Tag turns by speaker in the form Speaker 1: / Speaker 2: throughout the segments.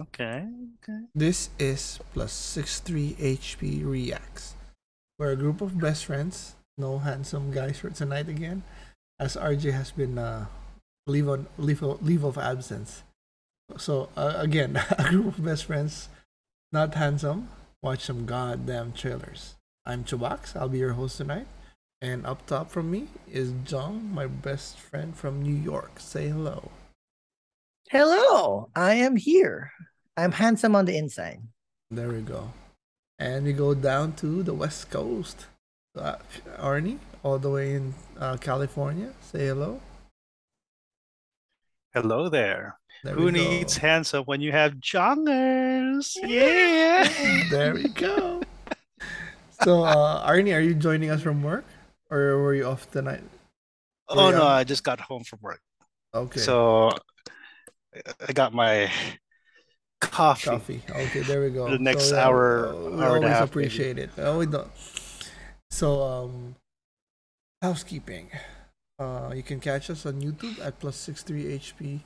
Speaker 1: Okay. Okay.
Speaker 2: This is plus 63 HP Reacts. We're a group of best friends. No handsome guys for tonight again, as RJ has been uh, leave on leave of, leave of absence. So uh, again, a group of best friends, not handsome. Watch some goddamn trailers. I'm Chubax. I'll be your host tonight. And up top from me is Jong, my best friend from New York. Say hello.
Speaker 3: Hello, I am here. I'm handsome on the inside.
Speaker 2: There we go. And we go down to the West Coast. Uh, Arnie, all the way in uh, California. Say hello.
Speaker 1: Hello there.
Speaker 2: There
Speaker 1: Who
Speaker 2: we go.
Speaker 1: needs handsome when you have jongers? Yeah.
Speaker 2: There we go. so, uh, Arnie, are you joining us from work, or were you off tonight?
Speaker 1: oh no,
Speaker 2: Yeah.
Speaker 1: I just got home from work.
Speaker 2: Okay.
Speaker 1: So I got my coffee.
Speaker 2: coffee. Okay, there we go.
Speaker 1: The next
Speaker 2: So, yeah,
Speaker 1: hour-
Speaker 2: uh, we
Speaker 1: hour and a
Speaker 2: always
Speaker 1: half,
Speaker 2: appreciate it. Oh, we don't. So, um, housekeeping. Uh, you can catch us on YouTube at plus six three HP.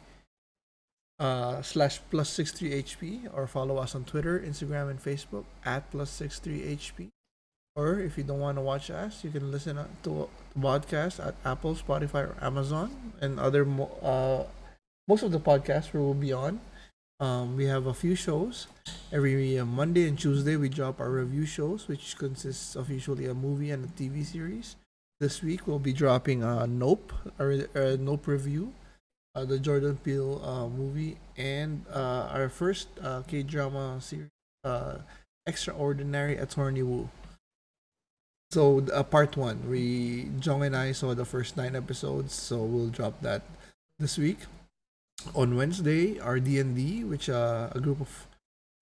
Speaker 2: Uh, slash plus six three HP, or follow us on Twitter, Instagram, and Facebook at plus six three HP. Or if you don't want to watch us, you can listen to the podcast at Apple, Spotify, or Amazon, and other mo- uh, most of the podcasts we will be on. Um, we have a few shows. Every uh, Monday and Tuesday, we drop our review shows, which consists of usually a movie and a TV series. This week, we'll be dropping uh, Nope, a, re- a Nope review, uh, the Jordan Peele uh, movie, and uh, our first uh, K drama series, uh, Extraordinary Attorney Woo. So, part one, we Jong and I saw the first nine episodes, so we'll drop that this week on Wednesday, our D&D, which uh, a group of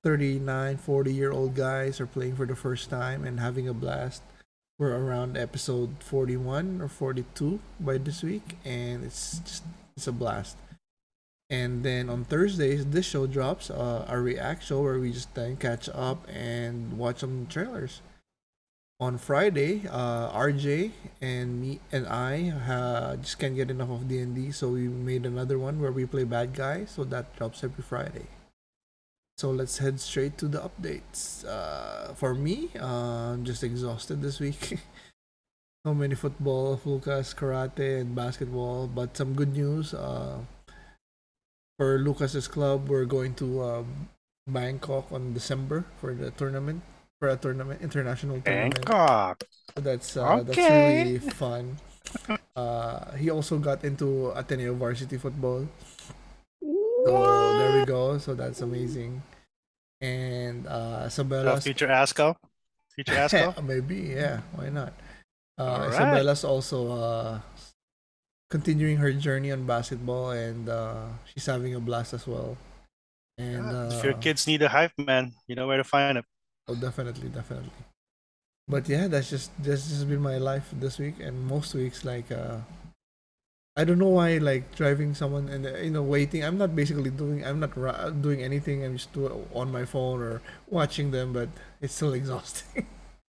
Speaker 2: 39, 40 year old guys are playing for the first time and having a blast. We're around episode 41 or 42 by this week, and it's just it's a blast. And then on Thursdays, this show drops, uh, our react show where we just then catch up and watch some trailers. On Friday, uh, RJ and me and I uh, just can't get enough of D and D, so we made another one where we play bad guys. So that drops every Friday. So let's head straight to the updates. Uh, for me, uh, I'm just exhausted this week. so many football, Lucas, karate, and basketball. But some good news. Uh, for Lucas's club, we're going to uh, Bangkok on December for the tournament, for a tournament, international tournament.
Speaker 1: Bangkok.
Speaker 2: So that's uh, that's really fun. Uh, he also got into Ateneo varsity football. So there we go. So that's amazing. And uh,
Speaker 1: Uh,
Speaker 2: Isabella's
Speaker 1: future Asco. Future Asco.
Speaker 2: maybe yeah, why not? Uh,
Speaker 1: Alright.
Speaker 2: Isabella's also uh, continuing her journey on basketball, and uh, she's having a blast as well. And uh,
Speaker 1: if your kids need a hype man, you know where to find him.
Speaker 2: Oh, definitely, definitely. But yeah, that's just that's just been my life this week, and most weeks like uh, I don't know why like driving someone and uh, you know waiting. I'm not basically doing I'm not ra- doing anything. I'm just do on my phone or watching them, but it's still exhausting.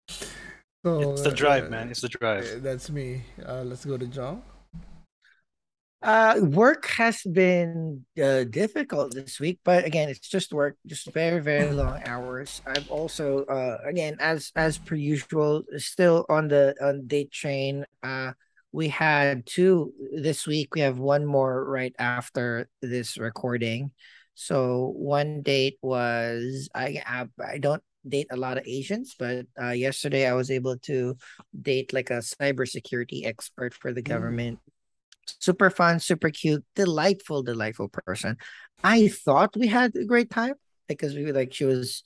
Speaker 2: so
Speaker 1: It's the drive,
Speaker 2: uh,
Speaker 1: man. It's the drive.
Speaker 2: uh, That's me. Uh, let's go to John.
Speaker 3: Uh, work has been uh, difficult this week, but again, it's just work, just very, very long hours. I've also, uh, again, as as per usual, still on the on date train. Uh, we had two this week. We have one more right after this recording. So one date was I I, I don't date a lot of Asians, but uh, yesterday I was able to date like a cybersecurity expert for the
Speaker 2: Mm.
Speaker 3: Super fun, super cute, delightful, delightful person. I thought we had a great time because we like she was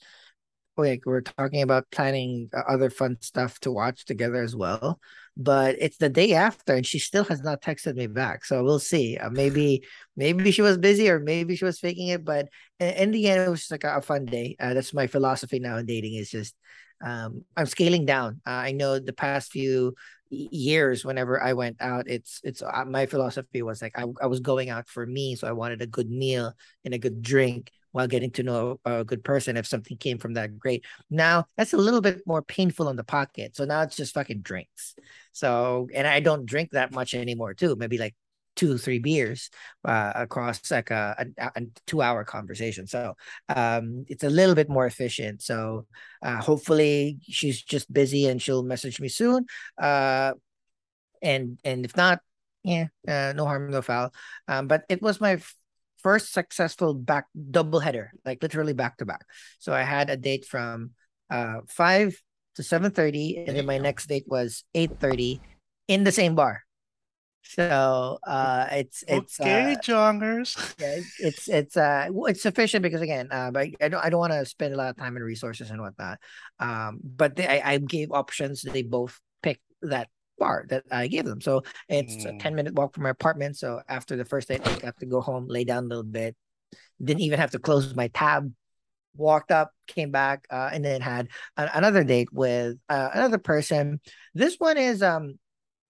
Speaker 3: like we are talking about planning uh, other fun stuff to watch together as well. But it's the day after, and she still has not texted me back. So we'll see. Uh, maybe maybe she was busy, or maybe she was faking it. But in, in the end, it was like a, a fun day. Uh, that's my philosophy now in dating. Is just um, I'm scaling down. Uh, I know the past few years whenever i went out it's it's uh, my philosophy was like I, I was going out for me so i wanted a good meal and a good drink while getting to know a good person if something came from that great. Now that's a little bit more painful on the pocket so now it's just fucking drinks. So and i don't drink that much anymore too maybe like two three beers uh, across like a, a, a two hour conversation. So um it's a little bit more efficient. So uh hopefully she's just busy and she'll message me soon. Uh and and if not yeah uh, no harm no foul. Um but it was my f- first successful back double header like literally back to back. So i had a date from uh 5 to 7.30 and then my next date was 8.30 in the same bar so uh it's it's
Speaker 1: okay,
Speaker 3: uh,
Speaker 1: jongers.
Speaker 3: yeah, it's it's uh it's sufficient because again, uh, but I don't I don't want to spend a lot of time and resources and whatnot. Um, but they, I I gave options. They both picked that bar that I gave them. So it's a
Speaker 1: Mm.
Speaker 3: ten minute walk from my apartment. So after the first date, I got to go home, lay down a little bit. Didn't even have to close my tab. Walked up, came back, uh, and then had a- another date with uh, another person. This one is um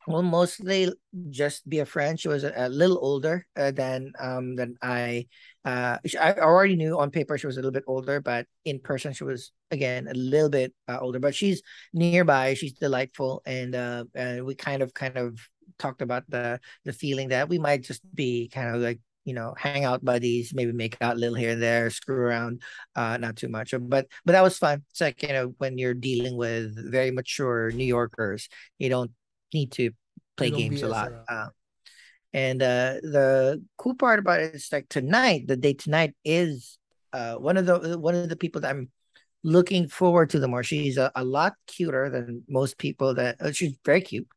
Speaker 3: will mostly just be a friend. She was a, a little older uh, than um than I. Uh, I already knew on paper she was a little bit older, but in person she was again a little bit uh, older. But she's nearby. She's delightful, and uh, and we kind of kind of talked about the the feeling that we might just be kind of like you know hang out buddies, maybe make out a little here and there, screw around, uh, not too much. But but that was fun. It's like you know when you're dealing with very mature New Yorkers, you don't need to play
Speaker 2: don't
Speaker 3: games a lot. Uh, and uh, the cool part about it is like tonight, the date tonight is uh, one of the one of the people that I'm looking forward to the more. She's a, a lot cuter than most people that uh, she's very cute.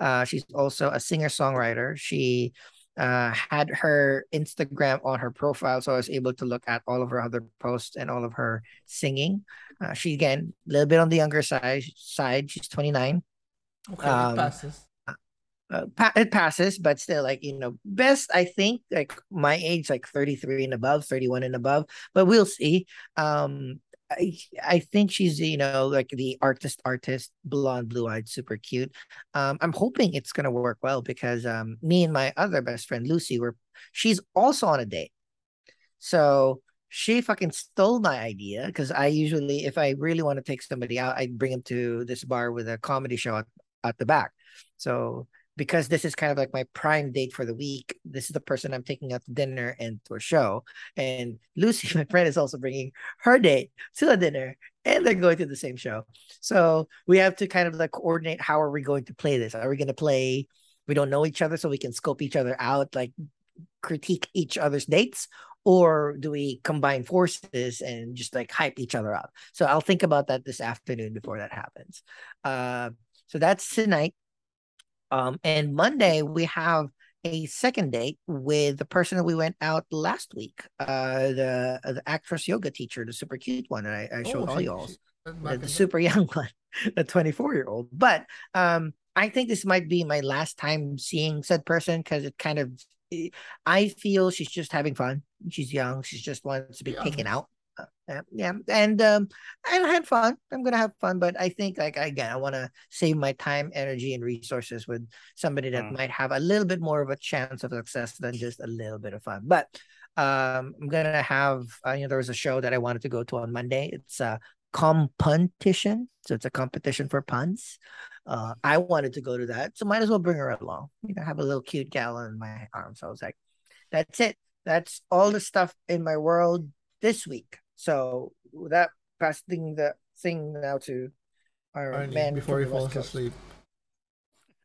Speaker 3: Uh, she's also a singer songwriter. She uh, had her Instagram on her profile, so I was able to look at all of her other posts and all of her singing. Uh, she again a little bit on the younger side. Side, she's 29
Speaker 2: Okay,
Speaker 3: Um,
Speaker 2: it passes.
Speaker 3: uh, pa- it passes, but still, like you know, best I think like my age, like thirty three and above, thirty one and above. But we'll see. Um, I I think she's you know like the artist, artist, blonde, blue eyed, super cute. Um, I'm hoping it's gonna work well because um, me and my other best friend Lucy were. She's also on a date, so she fucking stole my idea because I usually, if I really want to take somebody out, I bring them to this bar with a comedy show at, at the back. So because this is kind of like my prime date for the week, this is the person I'm taking out to dinner and to a show. And Lucy, my friend, is also bringing her date to a dinner, and they're going to the same show. So we have to kind of like coordinate how are we going to play this? Are we going to play? We don't know each other, so we can scope each other out, like critique each other's dates, or do we combine forces and just like hype each other up? So I'll think about that this afternoon before that happens. Uh, so that's tonight. Um, and Monday we have a second date with the person that we went out last week. Uh, the uh, the actress yoga teacher, the super cute one. I, I showed
Speaker 2: Oh,
Speaker 3: all y'all the, the super young one, the 24 year old. But um, I think this might be my last time seeing said person because it kind of, eh, I feel she's just having fun. She's young. She just wants to be
Speaker 2: Yeah.
Speaker 3: taken out. Uh, yeah, yeah, and um, I had fun. I'm gonna have fun, but I think like again, I want to save my time, energy, and resources with somebody that
Speaker 1: Mm.
Speaker 3: might have a little bit more of a chance of success than just a little bit of fun. But um, I'm gonna have uh, you know there was a show that I wanted to go to on Monday. It's a competition, so it's a competition for puns. Uh, I wanted to go to that, so might as well bring her along. You know, have a little cute gal in my arms. So I was like, that's it. That's all the stuff in my world this week. So without passing the thing now to our
Speaker 2: Arnie,
Speaker 3: man
Speaker 2: before he falls
Speaker 3: Coast.
Speaker 2: asleep.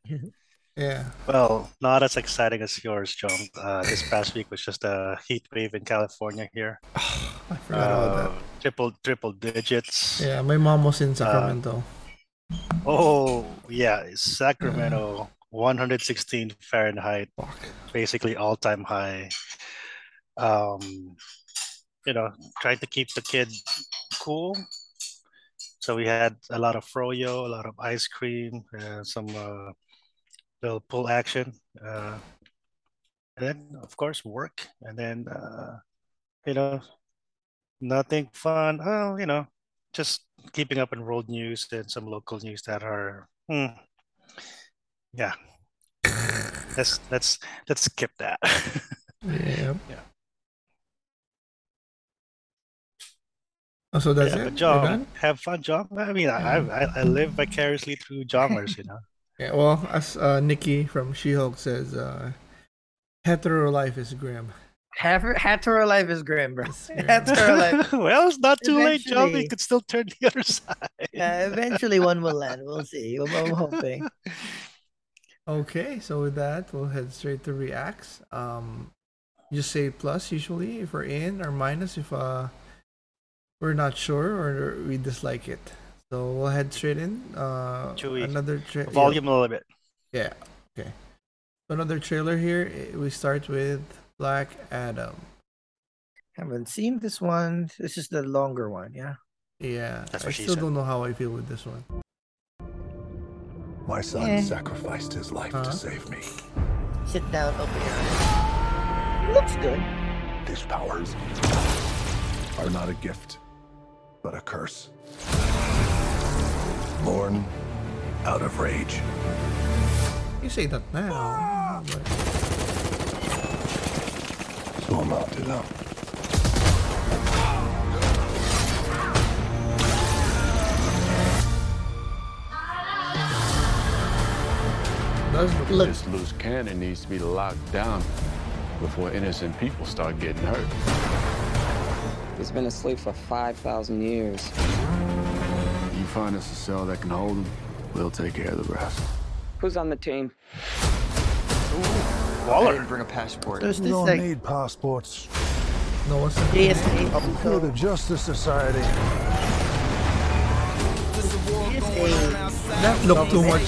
Speaker 2: yeah.
Speaker 1: Well, not as exciting as yours, John. Uh, this past week was just a heat wave in California here.
Speaker 2: I forgot about
Speaker 1: Uh, triple triple digits.
Speaker 2: Yeah, my mom was in Sacramento.
Speaker 1: Oh, yeah, Sacramento, 116 Fahrenheit,
Speaker 2: Fuck.
Speaker 1: basically all-time high. Um, you know, tried to keep the kid cool. So we had a lot of froyo, a lot of ice cream, uh, some uh, little pull action, uh, and then of course work, and then uh, you know, nothing fun. Oh, you know, just keeping up in world news and some local news that are, hmm, yeah. Let's let's let's skip that.
Speaker 2: Yeah.
Speaker 1: Yeah.
Speaker 2: Oh, so that's
Speaker 1: Yeah,
Speaker 2: it.
Speaker 1: John, have fun, John. I mean, I, I I live vicariously through Jommers, you know.
Speaker 2: Yeah. Well, as uh, Nikki from She-Hulk says, uh, Hetero life is grim.
Speaker 3: Hetero, hetero life is grim, bro.
Speaker 2: It's grim.
Speaker 3: Hetero life.
Speaker 1: well, it's not too late,
Speaker 3: John.
Speaker 1: You could still turn the other side.
Speaker 3: Yeah, eventually one will land. We'll see. I'm, I'm hoping.
Speaker 2: Okay, so with that, we'll head straight to reacts. Um, just say plus usually if we're in or minus if uh we're not sure or we dislike it. So we'll head straight in. Uh,
Speaker 1: Chewy.
Speaker 2: another tra- yeah,
Speaker 1: Volume a little bit.
Speaker 2: Yeah. Okay. Another trailer here. We start with Black Adam.
Speaker 3: Haven't seen this one. This is the longer one, yeah.
Speaker 2: Yeah,
Speaker 1: That's
Speaker 2: I
Speaker 1: she
Speaker 2: still
Speaker 1: said.
Speaker 2: don't know how I feel with this one.
Speaker 4: My son
Speaker 3: Eh.
Speaker 4: sacrificed his life
Speaker 2: Huh?
Speaker 4: to save me.
Speaker 3: Sit down, over here. Looks good.
Speaker 4: These powers are not a gift, but a curse. Born out of rage.
Speaker 2: You say that now, but
Speaker 4: So I'm out to them.
Speaker 2: does look
Speaker 3: Look,
Speaker 5: This loose cannon needs to be locked down before innocent people start getting hurt.
Speaker 6: He's been asleep for 5,000 years.
Speaker 5: You find us a cell that can hold him, we'll take care of the rest.
Speaker 6: Who's on the team?
Speaker 7: I
Speaker 1: Waller.
Speaker 7: didn't bring a passport.
Speaker 3: there's
Speaker 4: We
Speaker 3: this
Speaker 4: don't
Speaker 3: like
Speaker 4: need passports.
Speaker 2: no one's
Speaker 3: GSA.
Speaker 4: We're the Justice Society.
Speaker 2: that looked too much.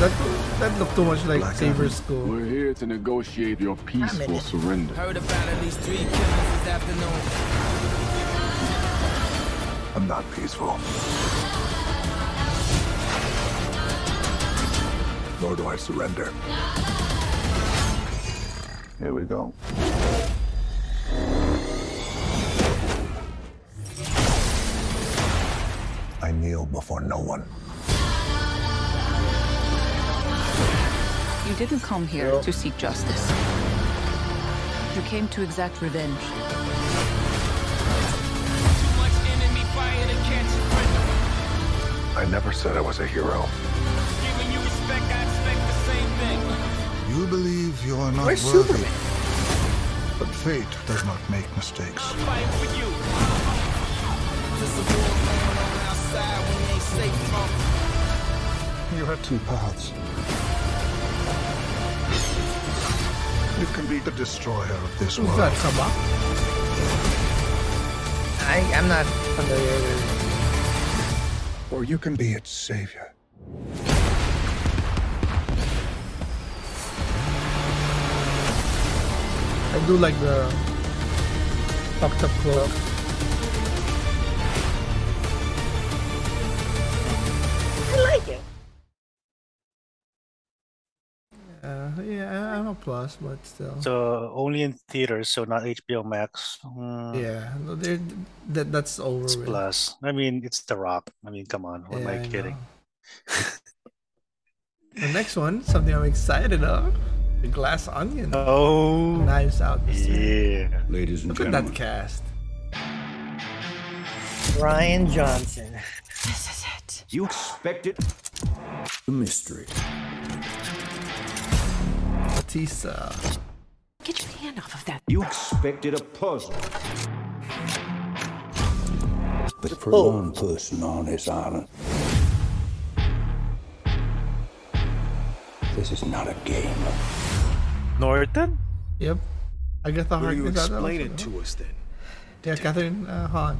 Speaker 2: That that looked too much like
Speaker 4: Black
Speaker 2: Saber School.
Speaker 5: We're here to negotiate your peaceful
Speaker 3: minute.
Speaker 5: surrender.
Speaker 8: Heard about at least three killings this afternoon.
Speaker 4: I'm not peaceful. Nor do I surrender. Here we go. I kneel before no one.
Speaker 9: You didn't come here to seek justice. You came to exact revenge.
Speaker 4: I never said I was a hero.
Speaker 8: Giving you respect, I expect the same thing.
Speaker 4: You believe you are not
Speaker 3: Where's
Speaker 4: worthy.
Speaker 3: Superman?
Speaker 4: But fate does not make mistakes.
Speaker 8: I'll fight for you. Just a war going on outside when they ain't safe from.
Speaker 4: You have two paths. You can be the destroyer of this
Speaker 2: Who's
Speaker 4: world.
Speaker 2: that? Sabbac?
Speaker 3: I, I'm not familiar with
Speaker 4: Or you can be its savior.
Speaker 2: I do like the tucked up cloak. Yeah, I'm a plus, but still.
Speaker 1: So only in theaters, so not HBO Max. Mm,
Speaker 2: yeah, no, they're, that that's over.
Speaker 1: It's
Speaker 2: with.
Speaker 1: plus. I mean, it's The Rock. I mean, come on. What am
Speaker 2: Yeah,
Speaker 1: I kidding?
Speaker 2: know. the next one, something I'm excited of, the Glass Onion.
Speaker 1: Oh,
Speaker 2: Knives Out. mystery.
Speaker 1: yeah.
Speaker 10: Ladies and
Speaker 2: Look at
Speaker 10: gentlemen,
Speaker 2: that cast.
Speaker 3: Rian Johnson.
Speaker 9: This is it.
Speaker 10: you expected the mystery.
Speaker 2: Bautista.
Speaker 9: Get your hand off of that.
Speaker 10: You expected a puzzle. But for
Speaker 3: Oh.
Speaker 10: one person on this island, this is not a game.
Speaker 1: Norton?
Speaker 2: Yep. Agatha
Speaker 7: Will you
Speaker 2: Harkness. that
Speaker 7: explain it to us then?
Speaker 2: Yeah, Kathryn uh, Hahn.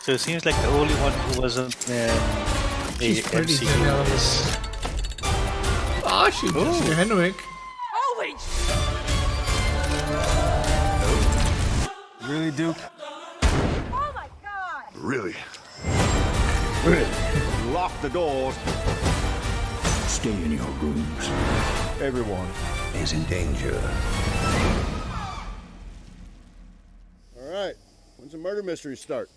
Speaker 1: So it seems like the only one who wasn't in a
Speaker 2: She's pretty,
Speaker 1: MCU
Speaker 2: Danielle.
Speaker 1: is
Speaker 2: Oh, ah, she Jessica Henwick.
Speaker 7: Really, Duke? Oh my God!
Speaker 4: Really? Really?
Speaker 10: Lock the doors. Stay in your rooms.
Speaker 7: Everyone.
Speaker 10: Is in danger.
Speaker 11: All right. When's the murder mystery start?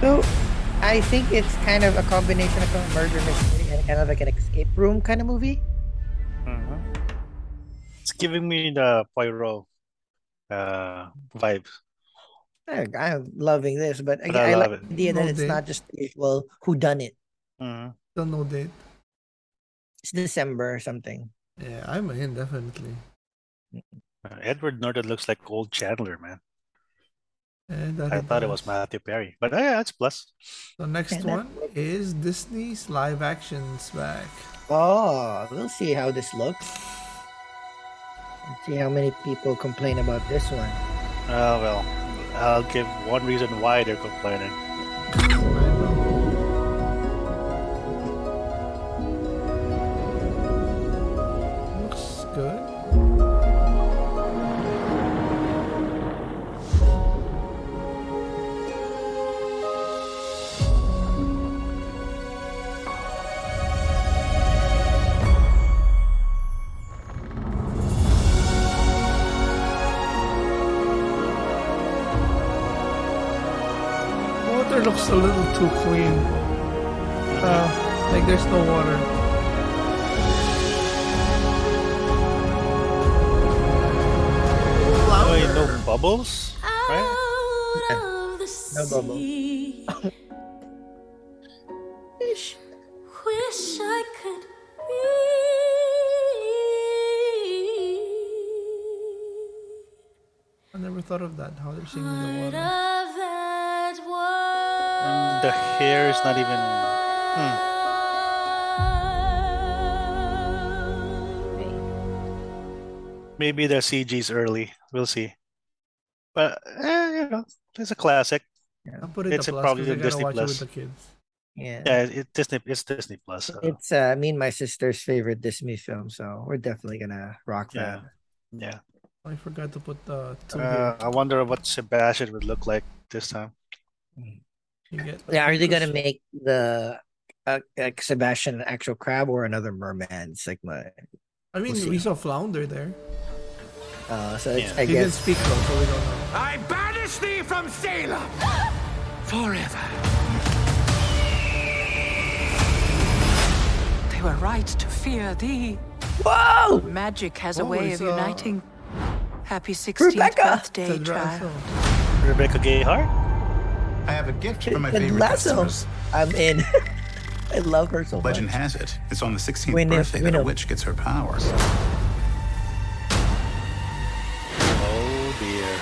Speaker 3: So, I think it's kind of a combination of a murder mystery and kind of like an escape room kind of movie.
Speaker 1: Mhm. It's giving me the Poirot uh, vibe.
Speaker 3: I, I'm loving this, but,
Speaker 1: But
Speaker 3: again,
Speaker 1: I
Speaker 3: I, like
Speaker 1: love
Speaker 3: the
Speaker 1: it.
Speaker 3: idea that
Speaker 2: No
Speaker 3: it's
Speaker 2: date.
Speaker 3: not just the usual who done it.
Speaker 1: Mhm.
Speaker 2: Don't know date.
Speaker 3: It's December or something.
Speaker 2: Yeah, I'm in definitely.
Speaker 1: Uh, Edward Norton looks like old Chandler, man.
Speaker 2: And that
Speaker 1: I thought it was. Matthew Perry, but uh, yeah, that's plus.
Speaker 2: The next
Speaker 3: Yeah,
Speaker 2: one is Disney's live actions back.
Speaker 3: Oh, we'll see how this looks. Let's see how many people complain about this one.
Speaker 1: Uh, well, I'll give one reason why they're complaining.
Speaker 2: Water looks a little too clean. Uh, like there's no water.
Speaker 1: Wait, no bubbles, right?
Speaker 3: No bubbles.
Speaker 8: Wish, wish I could
Speaker 2: I never thought of that. How they're singing in the water.
Speaker 1: The hair is not even. Hmm. Maybe the CG's early. We'll see. But eh, you know, it's a classic.
Speaker 2: I'll put it
Speaker 1: It's
Speaker 2: a
Speaker 1: a-
Speaker 2: plus
Speaker 1: probably
Speaker 2: because I
Speaker 1: a
Speaker 2: gotta
Speaker 1: Disney
Speaker 2: watch
Speaker 1: Plus.
Speaker 2: it with the kids.
Speaker 3: Yeah.
Speaker 1: Yeah, it Disney. It's Disney Plus. So.
Speaker 3: It's uh, me and my sister's favorite Disney film, so we're definitely gonna rock
Speaker 1: Yeah.
Speaker 3: that.
Speaker 1: Yeah.
Speaker 2: I forgot to put the two
Speaker 1: Uh, I wonder what Sebastian would look like this time.
Speaker 2: here. You get
Speaker 3: Yeah, are they gonna make the uh, like Sebastian an actual crab or another merman? It's like my
Speaker 2: I mean,
Speaker 3: We'll
Speaker 2: we saw Flounder there.
Speaker 3: uh, so it's,
Speaker 1: Yeah.
Speaker 3: I
Speaker 2: He didn't speak though, so we don't know.
Speaker 10: I banish thee from Salem forever.
Speaker 9: They were right to fear thee.
Speaker 3: whoa.
Speaker 9: Magic has a
Speaker 2: Oh,
Speaker 9: way of
Speaker 2: uh,
Speaker 9: uniting. Happy 16th
Speaker 3: Rebecca!
Speaker 9: birthday,
Speaker 2: Ted
Speaker 9: child.
Speaker 1: Rebecca Gayheart.
Speaker 12: I have a gift
Speaker 3: Ted
Speaker 12: for my favorite
Speaker 3: Lasso.
Speaker 12: customers.
Speaker 3: I'm in. I love her so
Speaker 12: Legend
Speaker 3: much.
Speaker 12: has it, it's on the 16th
Speaker 3: We
Speaker 12: birthday
Speaker 3: we
Speaker 12: that a witch gets her powers.
Speaker 1: Oh dear.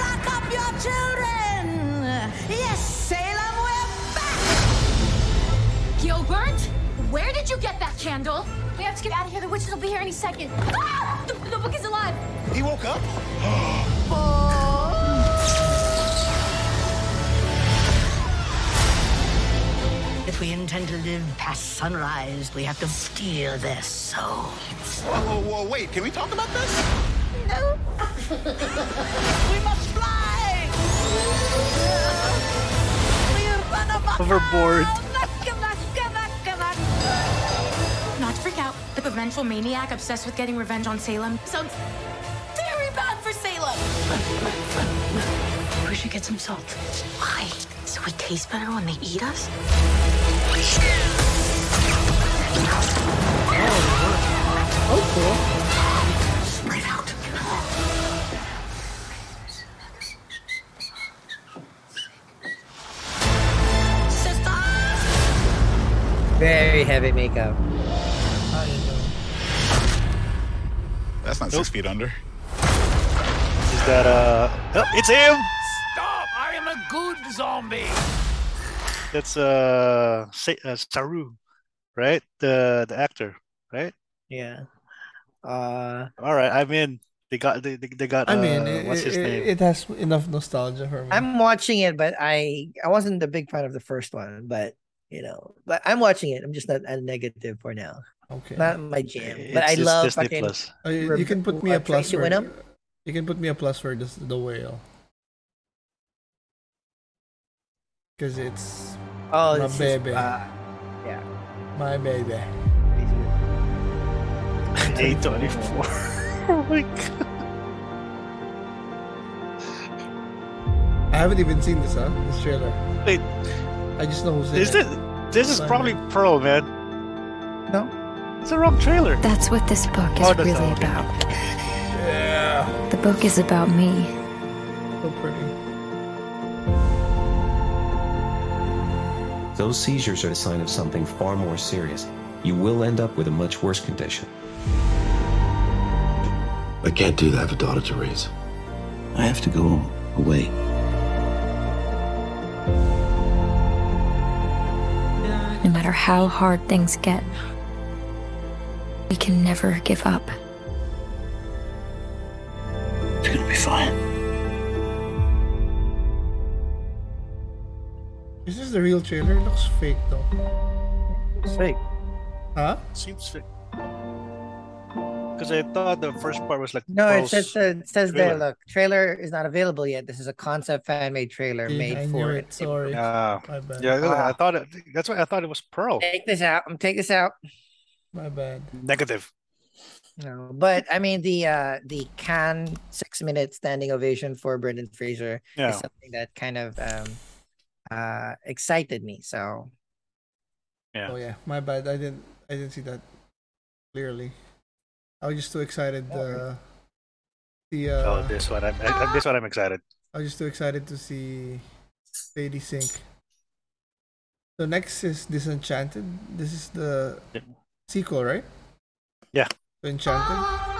Speaker 8: Lock up your children. Yes, Salem, we're back.
Speaker 13: Gilbert, where did you get that candle? We have to get out of here. The witches will be here any second. Ah! The, the book is alive.
Speaker 11: He woke up?
Speaker 14: Live past sunrise, we have to steal their souls.
Speaker 11: Whoa, whoa, whoa, wait, can we talk about this?
Speaker 8: No. we must fly. We run
Speaker 1: Overboard.
Speaker 13: Oh, Not to freak out. The vengeful maniac obsessed with getting revenge on Salem sounds very bad for Salem.
Speaker 14: We should get some salt. Why? So we taste better when they eat us?
Speaker 3: Oh, cool.
Speaker 14: Spread out.
Speaker 3: Very heavy makeup.
Speaker 12: That's not six feet under.
Speaker 1: Is that uh? Oh, it's him.
Speaker 10: Stop! I am a good zombie.
Speaker 1: That's uh, Sa- uh Saru, right? The the actor, right?
Speaker 3: Yeah. Uh,
Speaker 1: All right, I'm in. They got they they, they got.
Speaker 2: I mean,
Speaker 1: uh,
Speaker 2: it,
Speaker 1: what's his
Speaker 2: it,
Speaker 1: name?
Speaker 2: it has enough nostalgia for me.
Speaker 3: I'm watching it, but I I wasn't a big fan of the first one, but you know, but I'm watching it. I'm just not a negative for now.
Speaker 2: Okay.
Speaker 3: Not my jam. But I
Speaker 1: It's- it's
Speaker 3: love
Speaker 1: Disney
Speaker 3: fucking
Speaker 1: Plus.
Speaker 2: Uh, you
Speaker 3: Rebe-
Speaker 2: can put me a plus
Speaker 3: Tracy
Speaker 2: for
Speaker 3: Winham.
Speaker 2: you can put me a plus for this the whale because it's
Speaker 3: Oh,
Speaker 2: my
Speaker 3: this is,
Speaker 2: baby,
Speaker 3: uh, yeah.
Speaker 2: my baby.
Speaker 1: A twenty four. Oh my god.
Speaker 2: I haven't even seen this, huh? This trailer.
Speaker 1: Wait,
Speaker 2: I just know who's in
Speaker 1: is
Speaker 2: it.
Speaker 1: this this is
Speaker 2: Simon.
Speaker 1: probably Pearl, man.
Speaker 3: No.
Speaker 1: It's the wrong trailer.
Speaker 15: That's what this book is
Speaker 1: Oh,
Speaker 15: really
Speaker 1: about.
Speaker 2: Yeah.
Speaker 15: The book is about me.
Speaker 2: So pretty.
Speaker 16: Those seizures are a sign of something far more serious. You will end up with a much worse condition.
Speaker 10: I can't do that. I have a daughter to raise. I have to go away.
Speaker 15: No matter how hard things get, we can never give up.
Speaker 10: It's gonna be fine.
Speaker 2: Is this the real trailer? It looks fake though.
Speaker 3: It's fake.
Speaker 2: Huh?
Speaker 1: Seems fake. Because I thought the first part was like
Speaker 3: No, it says uh, it says there.
Speaker 1: trailer.
Speaker 3: Look, trailer is not available yet. This is a concept fan made trailer
Speaker 2: Yeah,
Speaker 3: made
Speaker 2: I
Speaker 3: for
Speaker 2: it.
Speaker 3: it.
Speaker 2: Sorry.
Speaker 1: Yeah,
Speaker 2: My bad.
Speaker 1: yeah. look, I
Speaker 3: Ah.
Speaker 1: thought it. That's why I thought it was Pearl.
Speaker 3: Take this out. I'm take this out.
Speaker 2: My bad.
Speaker 1: Negative.
Speaker 3: No, but I mean the uh the can six minute standing ovation for Brendan Fraser
Speaker 1: Yeah.
Speaker 3: is something that kind of um uh excited me. So
Speaker 1: Yeah.
Speaker 2: Oh yeah, my bad. I didn't. I didn't see that clearly. I was just too excited. Uh, the uh,
Speaker 1: oh, this one. I'm. I, this one I'm excited.
Speaker 2: I was just too excited to see Lady Sink. So next is Disenchanted. This is the
Speaker 1: Yep.
Speaker 2: sequel, right?
Speaker 1: Yeah.
Speaker 2: To Enchanted.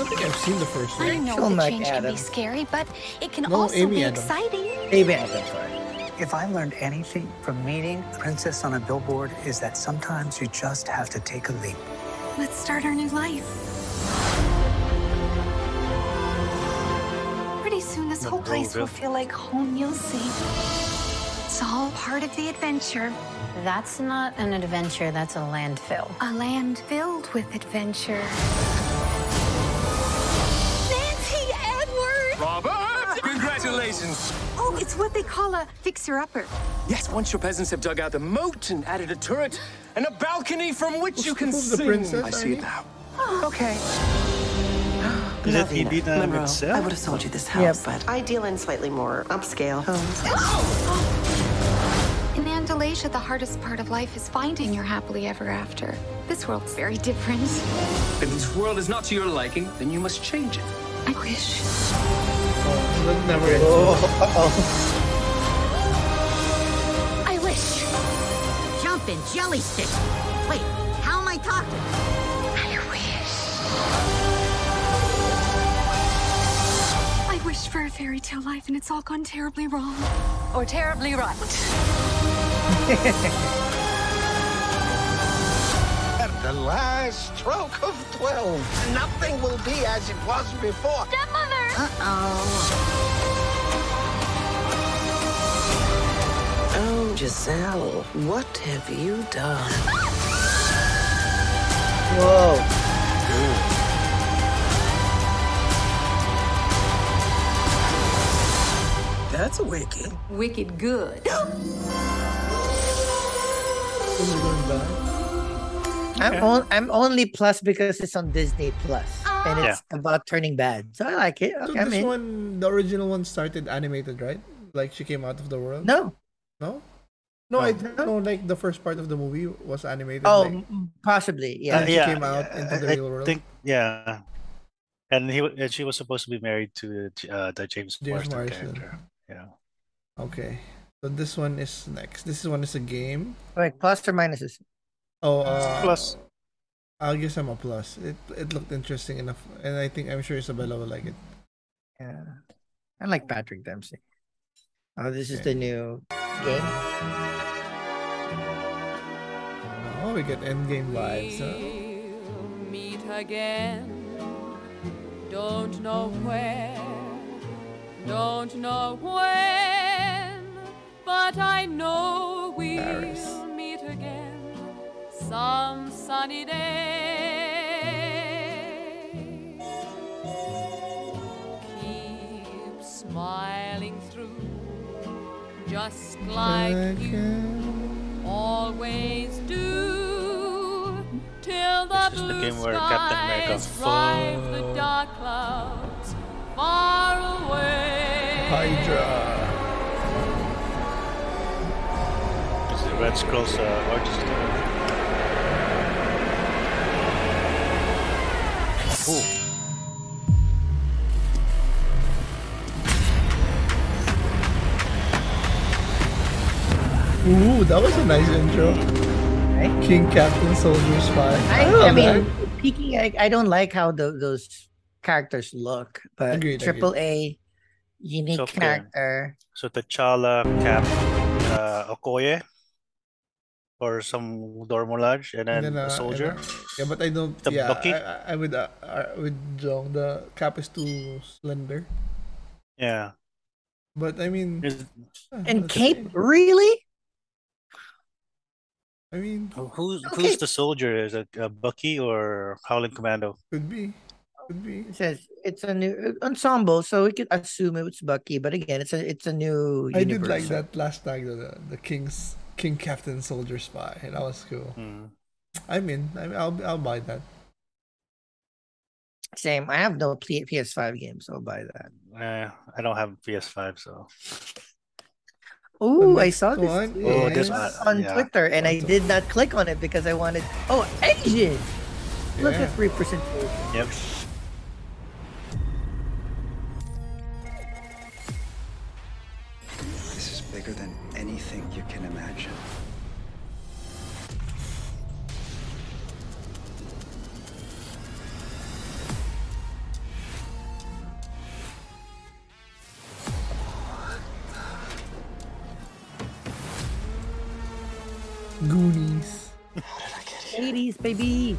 Speaker 2: Don't think I've seen the first one.
Speaker 17: I
Speaker 2: one.
Speaker 17: know
Speaker 3: Film
Speaker 17: that
Speaker 3: like
Speaker 17: change can be scary, but it can
Speaker 2: No,
Speaker 17: also
Speaker 2: Amy
Speaker 17: be
Speaker 2: Adams.
Speaker 17: exciting.
Speaker 3: Amy Adams, sorry.
Speaker 18: If I learned anything from meeting Princess on a billboard is that sometimes you just have to take a leap.
Speaker 17: Let's start our new life. Pretty soon, this whole place will feel like home, you'll see. It's all part of the adventure.
Speaker 19: That's not an adventure, that's a landfill.
Speaker 17: A land filled with adventure.
Speaker 20: Congratulations!
Speaker 17: Oh, it's what they call a fixer-upper.
Speaker 20: Yes, once your peasants have dug out the moat and added a turret and a balcony from which you can
Speaker 2: who's the
Speaker 20: sing.
Speaker 2: princess,
Speaker 20: I see it
Speaker 2: Annie?
Speaker 20: now.
Speaker 18: Okay.
Speaker 1: Is it Idina
Speaker 18: Monroe,
Speaker 1: Menzel?
Speaker 18: I would have sold you this house, but I deal in slightly more upscale homes. Oh.
Speaker 17: In Andalasia, the hardest part of life is finding your happily ever after. This world's very different.
Speaker 20: If this world is not to your liking, then you must change it.
Speaker 17: I wish.
Speaker 2: Oh, that never ends.
Speaker 17: I wish.
Speaker 14: Jumping jelly stick. Wait, how am I talking?
Speaker 17: I wish. I wish for a fairy tale life, and it's all gone terribly wrong. Or terribly right.
Speaker 21: At the last stroke of 12, nothing will be as it was before.
Speaker 17: Stepmother!
Speaker 14: Uh-oh.
Speaker 18: Oh, Giselle, what have you done?
Speaker 3: Whoa.
Speaker 18: That's a wicked.
Speaker 17: Wicked good.
Speaker 3: I'm on, I'm only plus because it's on Disney Plus and
Speaker 1: Yeah.
Speaker 3: it's about turning bad. So I like it.
Speaker 2: So
Speaker 3: Okay, I'm
Speaker 2: this one, the original one started animated, right? Like she came out of the world.
Speaker 3: No.
Speaker 2: No. No, I don't know. Like the first part of the movie was animated.
Speaker 3: Oh,
Speaker 2: like,
Speaker 3: m- possibly.
Speaker 2: and
Speaker 3: Yeah.
Speaker 2: then she
Speaker 1: yeah,
Speaker 2: came out
Speaker 1: yeah,
Speaker 2: into the
Speaker 1: I-
Speaker 2: real world.
Speaker 1: I think yeah, and he and she was supposed to be married to uh, the James,
Speaker 2: James
Speaker 1: Marsden
Speaker 2: Marsden.
Speaker 1: character. Yeah.
Speaker 2: Okay. So this one is next. This one is a game.
Speaker 3: Wait, plus or minuses?
Speaker 2: Oh, uh,
Speaker 1: Plus.
Speaker 2: I'll give some a plus. It it looked interesting enough, and I think I'm sure Isabella will like it.
Speaker 3: Yeah. I like Patrick Dempsey. Oh, this is
Speaker 2: Okay.
Speaker 3: the new game.
Speaker 2: Oh, we get endgame vibes. Huh?
Speaker 22: meet again. Don't know where, don't know when, but I know we'll
Speaker 2: Paris.
Speaker 22: Meet again some sunny day. Keep smiling through, just like you always do, till the
Speaker 1: This is the
Speaker 22: blue
Speaker 1: game where Captain America
Speaker 22: skies drive the dark clouds far away.
Speaker 2: Hydra.
Speaker 1: It's the Red Scrolls uh, Ooh.
Speaker 2: Ooh, that was a nice intro. King Captain Soldier Spy.
Speaker 3: I, I
Speaker 2: love
Speaker 3: mean,
Speaker 2: that.
Speaker 3: peeking. I, I don't like how tho- those characters look, but
Speaker 2: Agreed,
Speaker 3: triple A, unique
Speaker 1: Okay.
Speaker 3: character.
Speaker 1: So T'Challa, Cap, uh, Okoye, or some Dora Milaje, and then
Speaker 2: And then,
Speaker 1: a
Speaker 2: uh,
Speaker 1: soldier.
Speaker 2: and, yeah, but I don't.
Speaker 1: The
Speaker 2: yeah,
Speaker 1: Bucky?
Speaker 2: I, I, I would. Uh, uh, with Jong, the cap is too slender.
Speaker 1: Yeah.
Speaker 2: But I mean, uh,
Speaker 3: And Cape,
Speaker 2: okay.
Speaker 3: really?
Speaker 2: I mean,
Speaker 1: Who's
Speaker 3: Okay.
Speaker 1: who's the soldier? Is it uh, Bucky or Howling Commando?
Speaker 2: could be, could be.
Speaker 3: It says it's a new uh, ensemble, so we could assume it was Bucky. But again, it's a it's a new.
Speaker 2: I did like
Speaker 3: universe.
Speaker 2: that last tag, the the King's King Captain Soldier Spy. That was cool.
Speaker 1: Hmm.
Speaker 2: I'm in. I'm, I'll I'll buy that.
Speaker 3: Same. I have no P- PS5 games, so I'll buy that.
Speaker 1: Eh, I don't have a PS5, so
Speaker 3: Oh, I saw this,
Speaker 2: one
Speaker 1: Oh, this one,
Speaker 3: on
Speaker 1: yeah.
Speaker 3: Twitter, and I did not click on it because I wanted. Oh, Asian! Look
Speaker 2: Yeah.
Speaker 3: at representation.
Speaker 1: Yep.
Speaker 3: 80s, baby.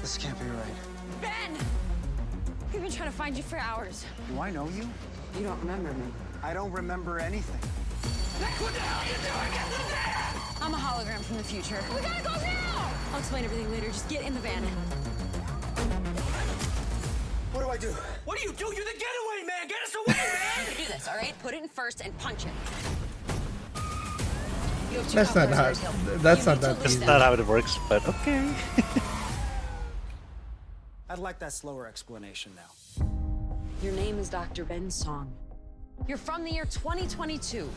Speaker 23: This can't be right.
Speaker 22: Ben! We've been trying to find you for hours.
Speaker 23: Do I know you?
Speaker 22: You don't remember me.
Speaker 23: I don't remember anything.
Speaker 22: I'm a hologram from the future. We gotta go now! I'll explain everything later. Just get in the van.
Speaker 23: What do I do?
Speaker 22: What do you do? You're the getaway man! Get us away, man! do this, all right? Put it in first and punch it. You have two
Speaker 2: That's not
Speaker 22: helpers,
Speaker 2: how. That's not that
Speaker 22: leave
Speaker 1: That's not how it works, but okay.
Speaker 23: I'd like that slower explanation now.
Speaker 22: Your name is Dr. Ben Song. You're from the year 2022.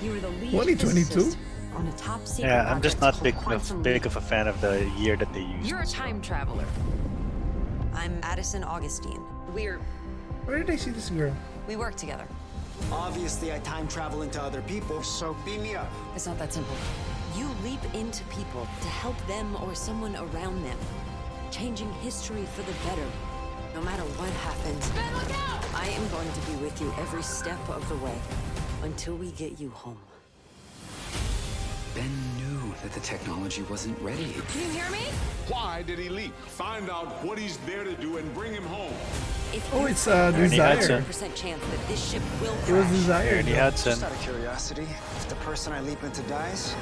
Speaker 22: You were the lead
Speaker 2: 2022?
Speaker 22: on a top secret
Speaker 1: Yeah, I'm just not big of, big of a fan of the year that they used.
Speaker 22: You're a time traveler. I'm Addison Augustine. We're
Speaker 2: Where did I see this girl?
Speaker 22: we work together.
Speaker 23: Obviously, I time travel into other people, so beam me up.
Speaker 22: It's not that simple. You leap into people to help them or someone around them, changing history for the better. No matter what happens, ben, look out! I am going to be with you every step of the way until we get you home.
Speaker 24: Ben knew that the technology wasn't ready.
Speaker 22: Can you hear me?
Speaker 25: Why did he leap? Find out what he's there to do and bring him home.
Speaker 22: If
Speaker 2: Oh, it's, uh,
Speaker 22: there's a
Speaker 2: Desire.
Speaker 22: 100% chance that this ship will
Speaker 2: It was
Speaker 22: crash.
Speaker 2: Desire.
Speaker 1: Ernie
Speaker 2: though.
Speaker 1: Hudson.
Speaker 23: Just out of curiosity, if the person I leap into dies,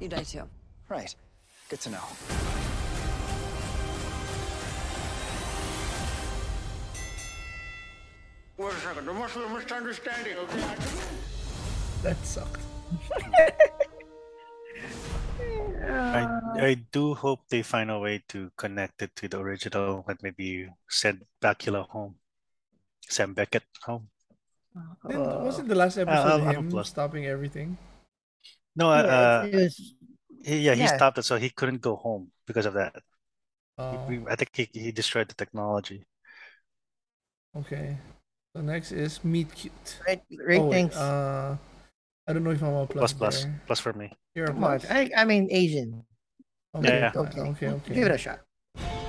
Speaker 22: You die too.
Speaker 23: right. Good to know.
Speaker 25: Wait a second, there must be a misunderstanding, okay?
Speaker 2: That sucked.
Speaker 1: I I do hope they find a way to connect it to the original and maybe send Bakula home, Sam Beckett home.
Speaker 2: Didn't- wasn't the last episode
Speaker 1: I'll- I'll
Speaker 2: him
Speaker 1: plus-
Speaker 2: stopping everything?
Speaker 1: No,
Speaker 3: Yeah,
Speaker 1: uh,
Speaker 3: it was-
Speaker 1: he, yeah, he
Speaker 3: yeah.
Speaker 1: stopped it, so he couldn't go home because of that.
Speaker 2: Oh,
Speaker 1: We- I think he, he destroyed the technology.
Speaker 2: okay. So next is Meet Cute.
Speaker 3: Right, right,
Speaker 2: oh, wait,
Speaker 3: thanks.
Speaker 2: uh, I don't know if I'm a plus
Speaker 1: Plus, plus,
Speaker 2: there.
Speaker 1: plus for me.
Speaker 2: You're a
Speaker 3: Come
Speaker 2: plus?
Speaker 3: I, I mean, Asian.
Speaker 2: Okay,
Speaker 1: Yeah.
Speaker 3: Okay.
Speaker 2: okay, okay.
Speaker 3: Give it a shot.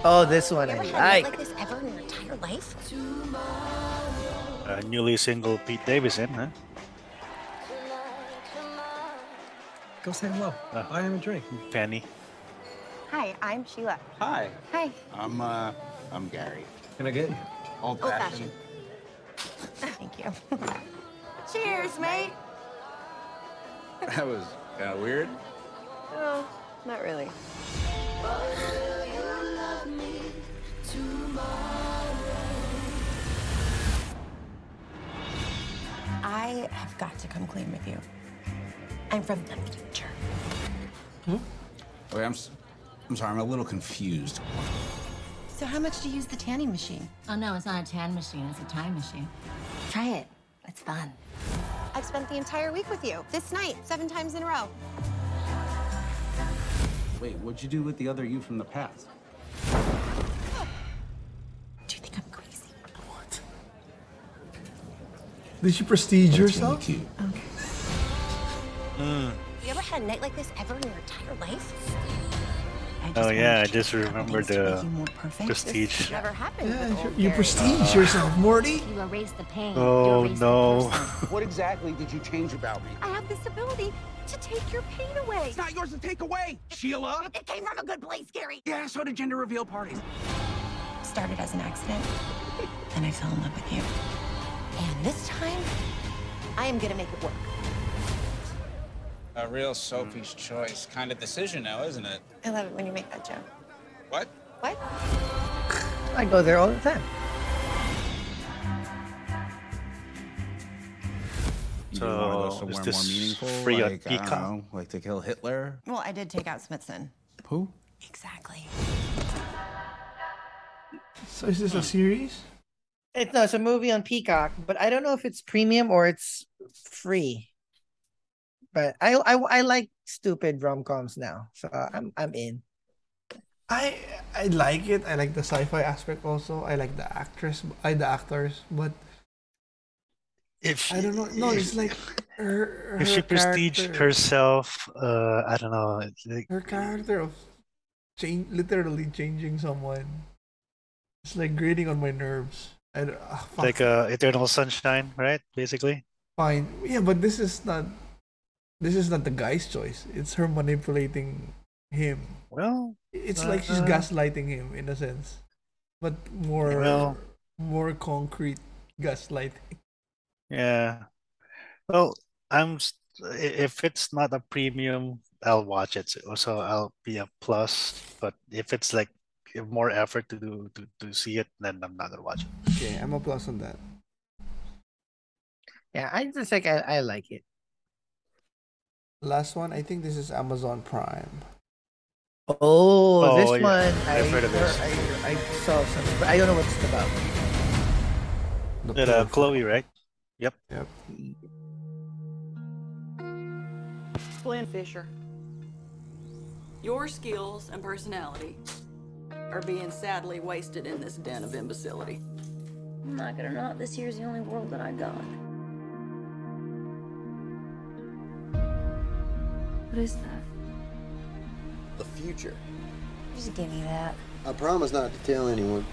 Speaker 3: Oh, this one I
Speaker 17: Ever had
Speaker 3: like.
Speaker 17: like this ever in your entire life?
Speaker 1: Uh, newly single Pete Davidson, huh?
Speaker 26: Go say hello.
Speaker 1: Uh,
Speaker 26: Buy him a drink.
Speaker 1: Penny.
Speaker 17: Hi, I'm Sheila.
Speaker 26: Hi.
Speaker 17: Hi.
Speaker 26: I'm uh I'm Gary. Can I get old
Speaker 17: Old
Speaker 26: fashioned?
Speaker 17: Thank you. Cheers, mate.
Speaker 26: That was kind of weird.
Speaker 17: Oh, not really. I have got to come clean with you. I'm from the future. Hmm?
Speaker 26: Wait, I'm s- I'm sorry. I'm a little confused.
Speaker 17: So how much do you use the tanning machine?
Speaker 27: Oh no, it's not a tan machine, it's a time machine.
Speaker 17: Try it. It's fun. I've spent the entire week with you. This night, seven times in a row.
Speaker 26: Wait, what'd you do with the other you from the past? Do you think I'm crazy? What?
Speaker 2: Did you prestige yourself?
Speaker 1: Really okay. Uh.
Speaker 28: You ever had a night like this ever in your entire life?
Speaker 1: Oh yeah, I just remembered uh, the prestige.
Speaker 2: Yeah, you-
Speaker 28: old
Speaker 2: you prestige yourself, Morty.
Speaker 28: You erase the pain.
Speaker 1: Oh
Speaker 28: you erase the
Speaker 1: no.
Speaker 21: What exactly did you change about me?
Speaker 28: I have this ability to take your pain away.
Speaker 21: It's not yours to take away, Sheila.
Speaker 28: It came from a good place, Gary.
Speaker 21: Yeah, so did gender reveal parties.
Speaker 28: Started as an accident, and I fell in love with you. And this time, I am gonna make it work.
Speaker 26: A real Sophie's choice kind of decision now, isn't it?
Speaker 28: I love it when you make that joke.
Speaker 26: What?
Speaker 28: What?
Speaker 3: I go there all the time.
Speaker 12: You want to go
Speaker 1: So,
Speaker 12: somewhere
Speaker 1: is
Speaker 12: more meaningful?
Speaker 1: free on
Speaker 12: like, I don't
Speaker 1: Peacock?
Speaker 12: know, like to kill Hitler?
Speaker 28: Well, I did take out Smithson.
Speaker 12: Who?
Speaker 28: Exactly.
Speaker 2: So is this a series?
Speaker 3: It's no, it's a movie on Peacock, but I don't know if it's premium or it's free. But I I, I like stupid rom coms now, so I'm I'm in.
Speaker 2: I I like it. I like the sci-fi aspect also. I like the actress, I the actors, but
Speaker 1: If
Speaker 2: I don't know. No, it's like her,
Speaker 1: if she
Speaker 2: her
Speaker 1: prestiged herself, uh, I don't know. Like,
Speaker 2: her character of change, literally changing someone. It's like grating on my nerves. I don't, ah,
Speaker 1: like uh, Eternal Sunshine, right? Basically.
Speaker 2: fine. Yeah, but this is not. This is not the guy's choice. It's her manipulating him.
Speaker 1: Well,
Speaker 2: It's like she's
Speaker 1: uh,
Speaker 2: gaslighting him in a sense, but more
Speaker 1: Well-
Speaker 2: more concrete gaslighting.
Speaker 1: Yeah. Well, I'm if it's not a premium, I'll watch it. So so I'll be a plus. But if it's like more effort to do to, to see it, then I'm not gonna watch it.
Speaker 2: Okay, I'm a plus on that.
Speaker 3: Yeah, I just like I, I like it.
Speaker 2: Last one, I think this is Amazon Prime.
Speaker 3: Oh,
Speaker 1: Oh,
Speaker 3: this
Speaker 1: yeah.
Speaker 3: one I,
Speaker 1: I've heard of this.
Speaker 3: I, I saw something, but I don't know what it's about.
Speaker 2: The
Speaker 1: That, uh, Chloe, right? Yep.
Speaker 2: Yep.
Speaker 29: Flynne Fisher, your skills and personality are being sadly wasted in this den of imbecility.
Speaker 15: I'm not gonna not. This year's the only world that I got. What is that?
Speaker 23: The future.
Speaker 15: Just give me that.
Speaker 23: I promise not to tell anyone.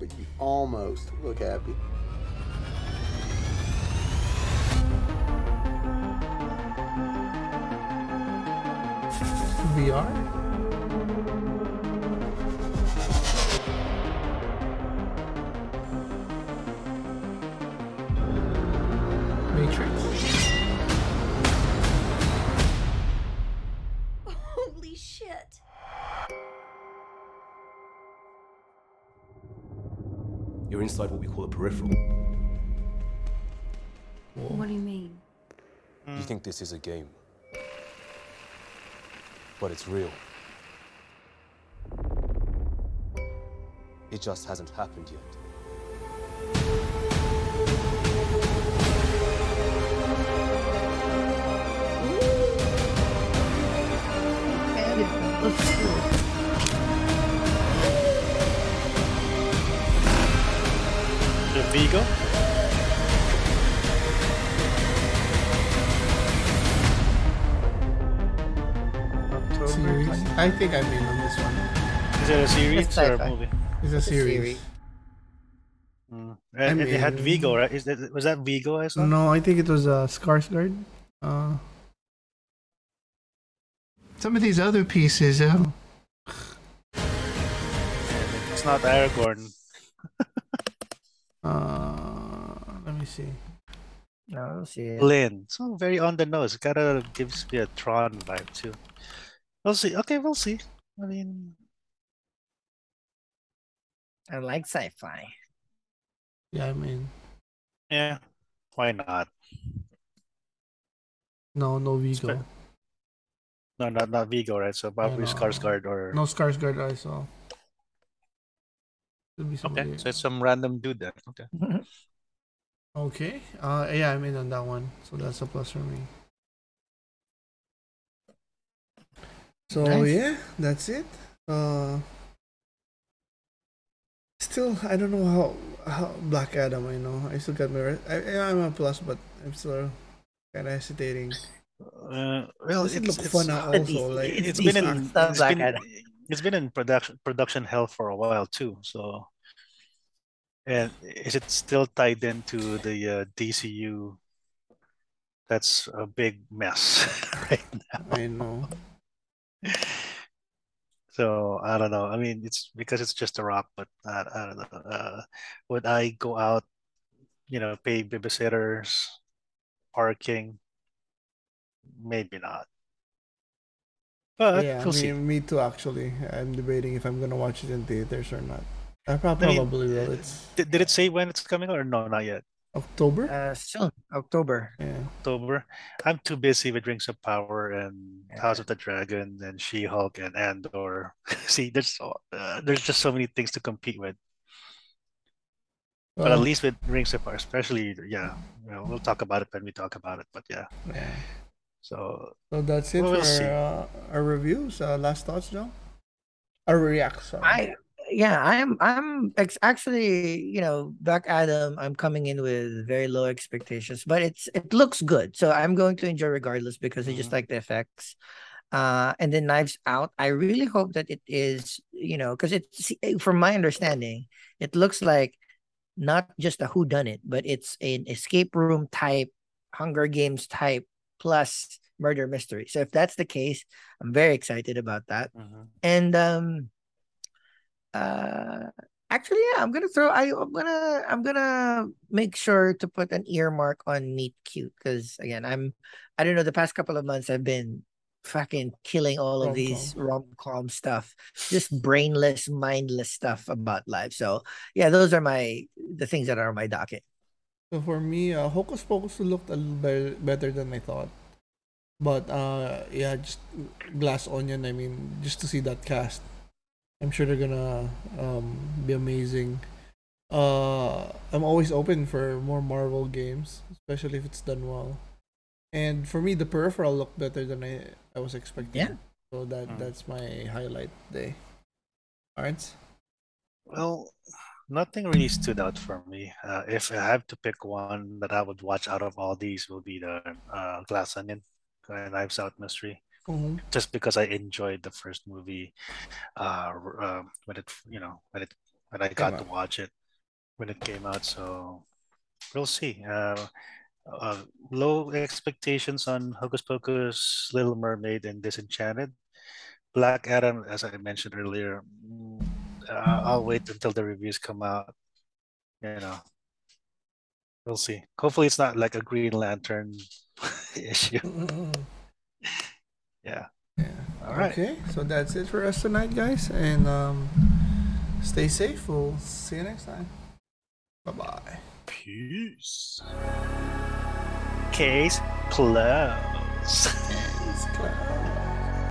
Speaker 23: But you almost look happy.
Speaker 2: VR. Matrix.
Speaker 30: Peripheral.
Speaker 15: What do you mean? Hmm.
Speaker 30: You think this is a game, but it's real. It just hasn't happened yet.
Speaker 1: The Viggo.
Speaker 2: Series. I think I'm in on this one.
Speaker 1: Is it a series
Speaker 3: It's
Speaker 1: or a
Speaker 3: sci-fi.
Speaker 1: movie?
Speaker 2: It's a
Speaker 3: It's a
Speaker 2: series.
Speaker 3: series.
Speaker 1: Mm. And
Speaker 2: I'm
Speaker 1: it had. Viggo, right? Is that was that Viggo I saw?
Speaker 2: No, I think it was uh, Skarsgård. Uh, some of these other pieces, uh,
Speaker 1: It's not Aragorn.
Speaker 2: Uh, let me see.
Speaker 3: No, I don't see it.
Speaker 1: Lynn. So very on the nose. Kinda gives me a Tron vibe too. We'll see. Okay, we'll see. I mean,
Speaker 3: I like sci-fi.
Speaker 2: Yeah, I mean.
Speaker 1: yeah. Why not?
Speaker 2: No, no Viggo.
Speaker 1: No, not not Viggo, right? So probably
Speaker 2: no.
Speaker 1: Skarsgård or
Speaker 2: No Skarsgård I saw. Could be
Speaker 1: okay. So it's some random dude then. Okay.
Speaker 2: Okay. Uh, yeah, I'm in on that one. So that's a plus for me. So
Speaker 3: Nice.
Speaker 2: yeah, that's it. Uh, still, I don't know how. how Black Adam. I know. I still got my. Re- I, I'm a plus, but I'm still kind of hesitating.
Speaker 1: Uh, well,
Speaker 2: it
Speaker 1: it's,
Speaker 2: look
Speaker 1: it's,
Speaker 2: fun now also? Like
Speaker 1: it's
Speaker 2: it's
Speaker 1: been in
Speaker 2: act-
Speaker 1: it's been, it's been in production production hell for a while too. So, and is it still tied into the uh, DCU? That's a big mess right now.
Speaker 2: I know.
Speaker 1: So I don't know. I mean, it's because it's just a rock, but I, I don't know. Uh, would I go out, you know, pay babysitters, parking? Maybe not. But
Speaker 2: yeah,
Speaker 1: we'll
Speaker 2: me,
Speaker 1: see.
Speaker 2: me too. Actually, I'm debating if I'm gonna watch it in theaters or not. I prob-
Speaker 1: I mean,
Speaker 2: probably will. It's
Speaker 1: Did, did it say when it's coming or no? Not yet.
Speaker 2: October.
Speaker 3: Uh, soon, October.
Speaker 2: Yeah.
Speaker 1: October. I'm too busy with Rings of Power and House of the Dragon and She-Hulk and Andor. See, there's so- uh, there's just so many things to compete with. But at least with Rings of Power, especially, yeah, you know, we'll talk about it when we talk about it. But yeah,
Speaker 2: Yeah.
Speaker 1: So
Speaker 2: So that's it
Speaker 1: Well, we'll
Speaker 2: for uh, our reviews. Uh, last thoughts, John? Our reacts. Sorry.
Speaker 3: I yeah, I'm I'm ex- actually you know Black Adam. I'm coming in with very low expectations, but it's it looks good, so I'm going to enjoy regardless because I just like the effects. Uh, and then Knives Out. I really hope that it is you know because it's from my understanding, it looks like not just a who done it, but it's an escape room type, Hunger Games type plus murder mystery. So if that's the case, I'm very excited about that. And um uh actually yeah, I'm gonna throw I, I'm gonna I'm gonna make sure to put an earmark on Meet Cute because again I'm I don't know the past couple of months I've been fucking killing all of these rom-com stuff just brainless mindless stuff about life so yeah those are my the things that are on my docket
Speaker 2: So for me, uh, Hocus Pocus looked a little better, better than I thought. But uh, yeah, just Glass Onion. I mean, just to see that cast, I'm sure they're gonna um, be amazing. Uh, I'm always open for more Marvel games, especially if it's done well. And for me, the peripheral looked better than I, I was expecting.
Speaker 3: Yeah.
Speaker 2: So that
Speaker 1: Mm.
Speaker 2: that's my highlight day. Alright.
Speaker 1: well, nothing really stood out for me. Uh, if I have to pick one that I would watch out of all these, will be the uh, Glass Onion, uh, Knives Out mystery.
Speaker 2: Mhm.
Speaker 1: Just because I enjoyed the first movie, uh, uh, when it you know when it when I got to watch it when it came out. So we'll see. Uh, uh, low expectations on Hocus Pocus, Little Mermaid, and Disenchanted. Black Adam, as I mentioned earlier, mm, uh, I'll wait until the reviews come out. You know, we'll see. Hopefully, it's not like a Green Lantern issue. Yeah. Yeah. All right.
Speaker 2: Okay, so that's it for us tonight, guys, and um, stay safe. We'll see you next time. Bye bye.
Speaker 1: Peace. Case closed.
Speaker 2: Case closed.